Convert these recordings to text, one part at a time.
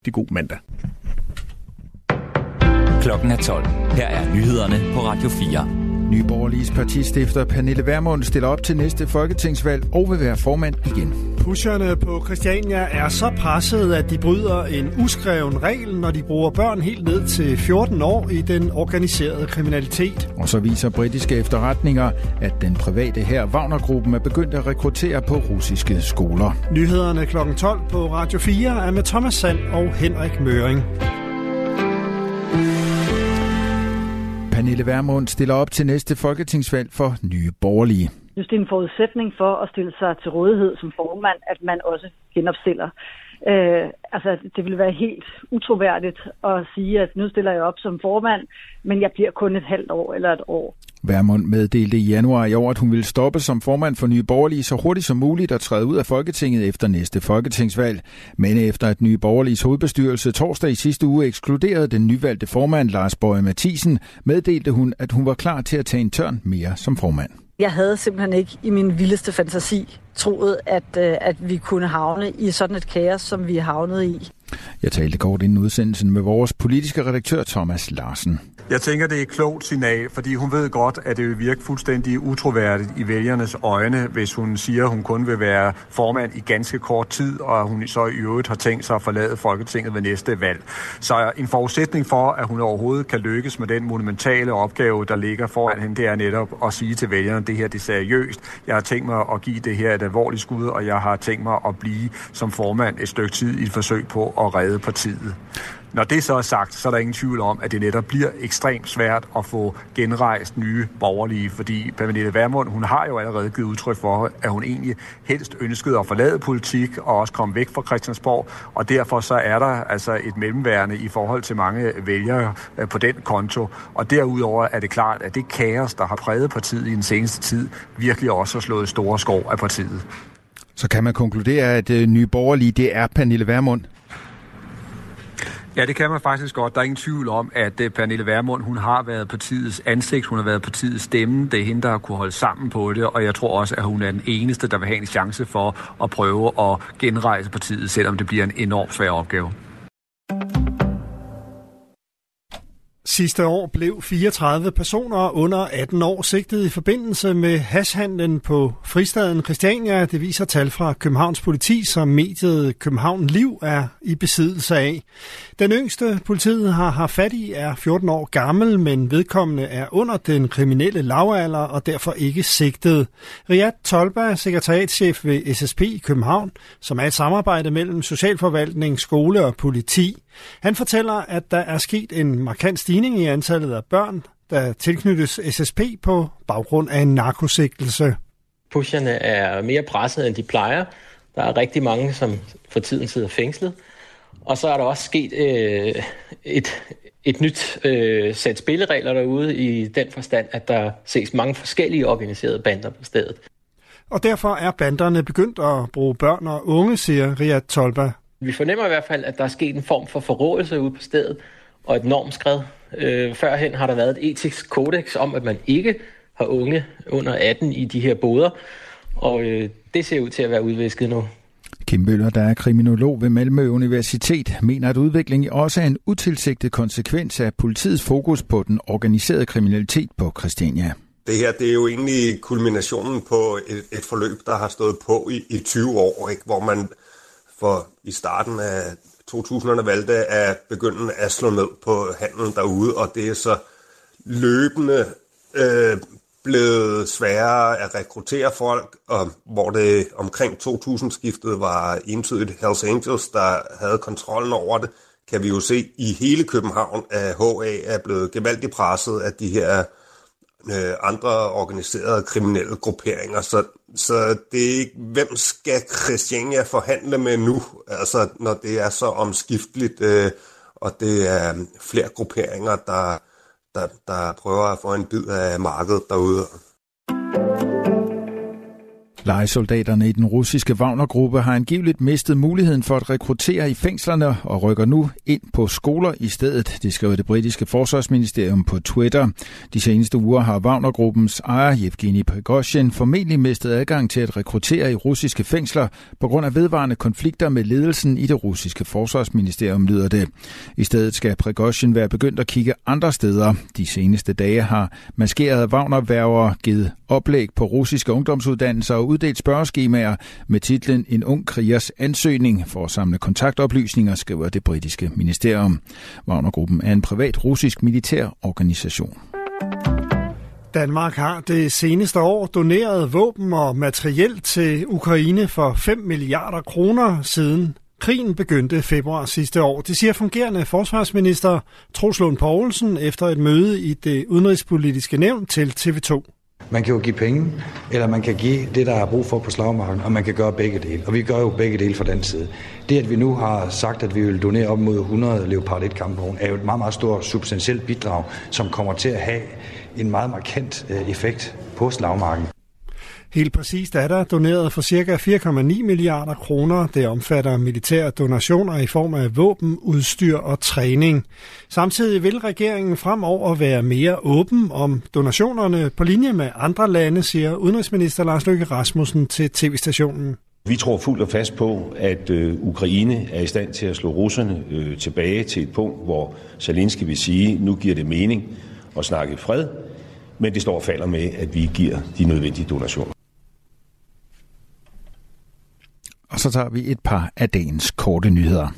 rigtig god mandag. Klokken er 12. Her er nyhederne på Radio 4. Nye Borgerliges partistifter Pernille Vermund stiller op til næste folketingsvalg og vil være formand igen. Pusherne på Christiania er så presset, at de bryder en uskreven regel, når de bruger børn helt ned til 14 år i den organiserede kriminalitet. Og så viser britiske efterretninger, at den private her Wagner-gruppen er begyndt at rekruttere på russiske skoler. Nyhederne kl. 12 på Radio 4 er med Thomas Sand og Henrik Møring. Pernille Vermund stiller op til næste folketingsvalg for Nye Borgerlige. Synes, det er en forudsætning for at stille sig til rådighed som formand, at man også genopstiller. Øh, altså, det ville være helt utroværdigt at sige, at nu stiller jeg op som formand, men jeg bliver kun et halvt år eller et år. Værmund meddelte i januar i år, at hun ville stoppe som formand for Nye Borgerlige så hurtigt som muligt og træde ud af Folketinget efter næste folketingsvalg. Men efter at Nye Borgerliges hovedbestyrelse torsdag i sidste uge ekskluderede den nyvalgte formand Lars Bøje Mathisen, meddelte hun, at hun var klar til at tage en tørn mere som formand. Jeg havde simpelthen ikke i min vildeste fantasi troet, at, øh, at vi kunne havne i sådan et kaos, som vi er havnet i. Jeg talte kort inden udsendelsen med vores politiske redaktør Thomas Larsen. Jeg tænker, det er et klogt signal, fordi hun ved godt, at det vil virke fuldstændig utroværdigt i vælgernes øjne, hvis hun siger, at hun kun vil være formand i ganske kort tid, og hun så i øvrigt har tænkt sig at forlade Folketinget ved næste valg. Så en forudsætning for, at hun overhovedet kan lykkes med den monumentale opgave, der ligger foran hende, det er netop at sige til vælgerne, at det her det er seriøst. Jeg har tænkt mig at give det her et alvorligt skud, og jeg har tænkt mig at blive som formand et stykke tid i et forsøg på at redde partiet. Når det så er sagt, så er der ingen tvivl om, at det netop bliver ekstremt svært at få genrejst nye borgerlige, fordi Pernille Vermund, hun har jo allerede givet udtryk for, at hun egentlig helst ønskede at forlade politik og også komme væk fra Christiansborg, og derfor så er der altså et mellemværende i forhold til mange vælgere øh, på den konto. Og derudover er det klart, at det kaos, der har præget partiet i den seneste tid, virkelig også har slået store skov af partiet. Så kan man konkludere, at øh, Nye Borgerlige, det er Pernille Vermund? Ja, det kan man faktisk godt. Der er ingen tvivl om, at øh, Pernille Vermund, hun har været partiets ansigt, hun har været partiets stemme. Det er hende, der har kunne holde sammen på det, og jeg tror også, at hun er den eneste, der vil have en chance for at prøve at genrejse partiet, selvom det bliver en enormt svær opgave. Sidste år blev 34 personer under 18 år sigtet i forbindelse med hashhandlen på fristaden Christiania. Det viser tal fra Københavns politi, som mediet København Liv er i besiddelse af. Den yngste politiet har haft fat i er 14 år gammel, men vedkommende er under den kriminelle lavalder og derfor ikke sigtet. Riyad Tolba, sekretariatschef ved SSP i København, som er et samarbejde mellem socialforvaltning, skole og politi. Han fortæller, at der er sket en markant stigning i antallet af børn, der tilknyttes SSP på baggrund af en narkosigtelse. Pusherne er mere presset, end de plejer. Der er rigtig mange, som for tiden sidder fængslet. Og så er der også sket øh, et, et nyt øh, sæt spilleregler derude i den forstand, at der ses mange forskellige organiserede bander på stedet. Og derfor er banderne begyndt at bruge børn og unge, siger Riyad Tolba. Vi fornemmer i hvert fald, at der er sket en form for forrådelse ude på stedet og et normskred. Øh, førhen har der været et etisk kodex om, at man ikke har unge under 18 i de her boder, og øh, det ser ud til at være udvisket nu. Kim Møller, der er kriminolog ved Malmø Universitet, mener, at udviklingen også er en utilsigtet konsekvens af politiets fokus på den organiserede kriminalitet på Christiania. Det her det er jo egentlig kulminationen på et, et forløb, der har stået på i, i 20 år, ikke? hvor man for i starten af 2000'erne valgte at begynde at slå ned på handelen derude, og det er så løbende øh, blevet sværere at rekruttere folk, og hvor det omkring 2000-skiftet var entydigt Hells Angels, der havde kontrollen over det, kan vi jo se i hele København, at HA er blevet gevaldigt presset af de her øh, andre organiserede kriminelle grupperinger. Så, så det er ikke, hvem skal Christiania forhandle med nu, altså når det er så omskifteligt, øh, og det er flere grupperinger, der, der, der prøver at få en bid af markedet derude. Lejesoldaterne i den russiske Wagner-gruppe har angiveligt mistet muligheden for at rekruttere i fængslerne og rykker nu ind på skoler i stedet, det skriver det britiske forsvarsministerium på Twitter. De seneste uger har Wagner-gruppens ejer Yevgeni Prigozhin formentlig mistet adgang til at rekruttere i russiske fængsler på grund af vedvarende konflikter med ledelsen i det russiske forsvarsministerium, lyder det. I stedet skal Prigozhin være begyndt at kigge andre steder. De seneste dage har maskerede Wagner-værger givet oplæg på russiske ungdomsuddannelser og uddelt spørgeskemaer med titlen En ung krigers ansøgning for at samle kontaktoplysninger, skriver det britiske ministerium. Wagnergruppen er en privat russisk militær organisation. Danmark har det seneste år doneret våben og materiel til Ukraine for 5 milliarder kroner siden krigen begyndte februar sidste år. Det siger fungerende forsvarsminister Troslund Poulsen efter et møde i det udenrigspolitiske nævn til TV2. Man kan jo give penge, eller man kan give det, der er brug for på slagmarken, og man kan gøre begge dele. Og vi gør jo begge dele fra den side. Det, at vi nu har sagt, at vi vil donere op mod 100 Leopard 1 kampvogne, er jo et meget, meget stort substantielt bidrag, som kommer til at have en meget markant øh, effekt på slagmarken. Helt præcist er der doneret for ca. 4,9 milliarder kroner. Det omfatter militære donationer i form af våben, udstyr og træning. Samtidig vil regeringen fremover være mere åben om donationerne på linje med andre lande, siger udenrigsminister Lars Løkke Rasmussen til tv-stationen. Vi tror fuldt og fast på, at øh, Ukraine er i stand til at slå russerne øh, tilbage til et punkt, hvor Zelensky vil sige, nu giver det mening at snakke fred, men det står og falder med, at vi giver de nødvendige donationer. Og så tager vi et par af dagens korte nyheder.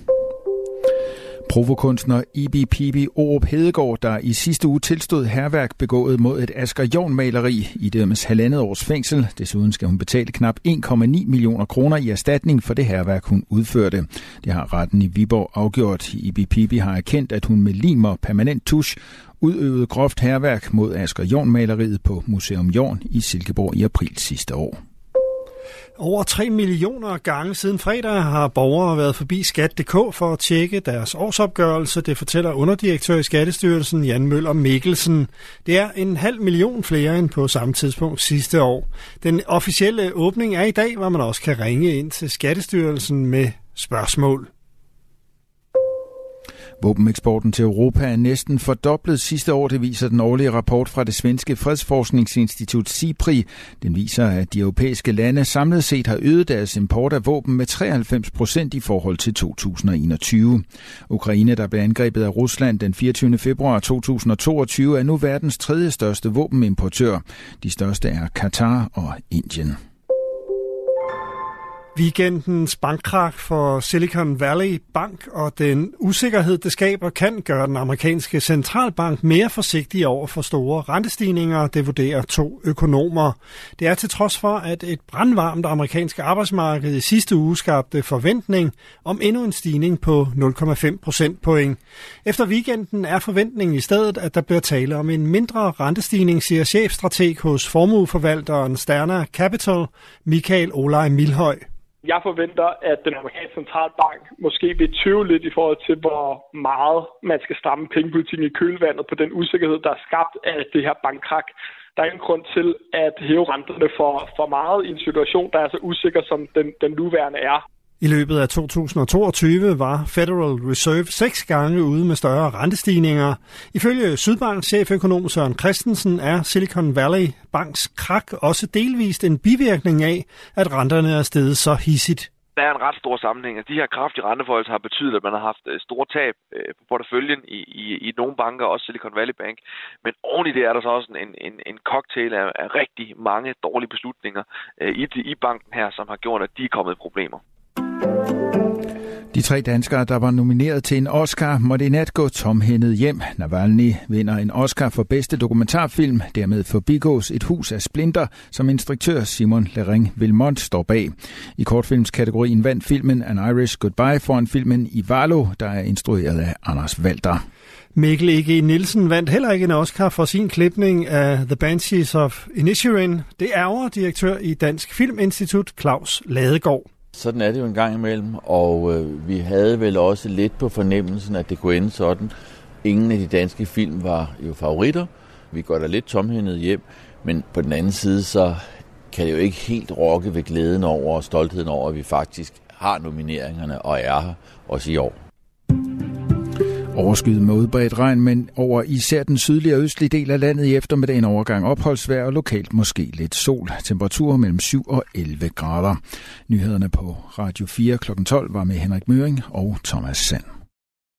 Provokunstner Ibi Pibi Orup Hedegaard, der i sidste uge tilstod herværk begået mod et Asger Jorn maleri i dømmes halvandet års fængsel. Desuden skal hun betale knap 1,9 millioner kroner i erstatning for det herværk, hun udførte. Det har retten i Viborg afgjort. Ibi Pibi har erkendt, at hun med lim og permanent tusch udøvede groft herværk mod Asger Jorn maleriet på Museum Jorn i Silkeborg i april sidste år. Over 3 millioner gange siden fredag har borgere været forbi skat.dk for at tjekke deres årsopgørelse. Det fortæller underdirektør i Skattestyrelsen Jan Møller Mikkelsen. Det er en halv million flere end på samme tidspunkt sidste år. Den officielle åbning er i dag, hvor man også kan ringe ind til Skattestyrelsen med spørgsmål. Våbeneksporten til Europa er næsten fordoblet sidste år, det viser den årlige rapport fra det svenske fredsforskningsinstitut SIPRI. Den viser, at de europæiske lande samlet set har øget deres import af våben med 93 procent i forhold til 2021. Ukraine, der blev angrebet af Rusland den 24. februar 2022, er nu verdens tredje største våbenimportør. De største er Katar og Indien. Weekendens bankkrak for Silicon Valley Bank og den usikkerhed, det skaber, kan gøre den amerikanske centralbank mere forsigtig over for store rentestigninger, det vurderer to økonomer. Det er til trods for, at et brandvarmt amerikansk arbejdsmarked i sidste uge skabte forventning om endnu en stigning på 0,5 procentpoint. Efter weekenden er forventningen i stedet, at der bliver tale om en mindre rentestigning, siger chefstrateg hos formueforvalteren Sterna Capital, Michael Olaj Milhøj. Jeg forventer, at den amerikanske centralbank måske vil tøve lidt i forhold til, hvor meget man skal stramme pengepolitikken i kølvandet på den usikkerhed, der er skabt af det her bankkrak. Der er ingen grund til at hæve renterne for, for meget i en situation, der er så usikker, som den, den nuværende er. I løbet af 2022 var Federal Reserve seks gange ude med større rentestigninger. Ifølge Sydbanks cheføkonom Søren Christensen er Silicon Valley Banks krak også delvist en bivirkning af, at renterne er steget så hissigt. Der er en ret stor sammenhæng. Altså, de her kraftige renteforholdelser har betydet, at man har haft øh, store tab øh, på porteføljen i, i, i nogle banker, også Silicon Valley Bank. Men oven i det er der så også en, en, en cocktail af, af rigtig mange dårlige beslutninger øh, i, i banken her, som har gjort, at de er kommet i problemer. De tre danskere, der var nomineret til en Oscar, måtte i nat gå tomhændet hjem. Navalny vinder en Oscar for bedste dokumentarfilm. Dermed forbigås et hus af splinter, som instruktør Simon Lering Vilmont står bag. I kortfilmskategorien vandt filmen An Irish Goodbye foran filmen Ivalo, der er instrueret af Anders Walter. Mikkel E.G. Nielsen vandt heller ikke en Oscar for sin klipning af The Banshees of Inisherin. Det ærger direktør i Dansk Filminstitut Claus Ladegaard. Sådan er det jo en gang imellem, og øh, vi havde vel også lidt på fornemmelsen, at det kunne ende sådan. Ingen af de danske film var jo favoritter. Vi går da lidt tomhændet hjem, men på den anden side, så kan det jo ikke helt rokke ved glæden over og stoltheden over, at vi faktisk har nomineringerne og er her også i år. Overskyet med udbredt regn, men over især den sydlige og østlige del af landet i eftermiddagen overgang opholdsvejr og lokalt måske lidt sol. Temperaturer mellem 7 og 11 grader. Nyhederne på Radio 4 kl. 12 var med Henrik Møring og Thomas Sand.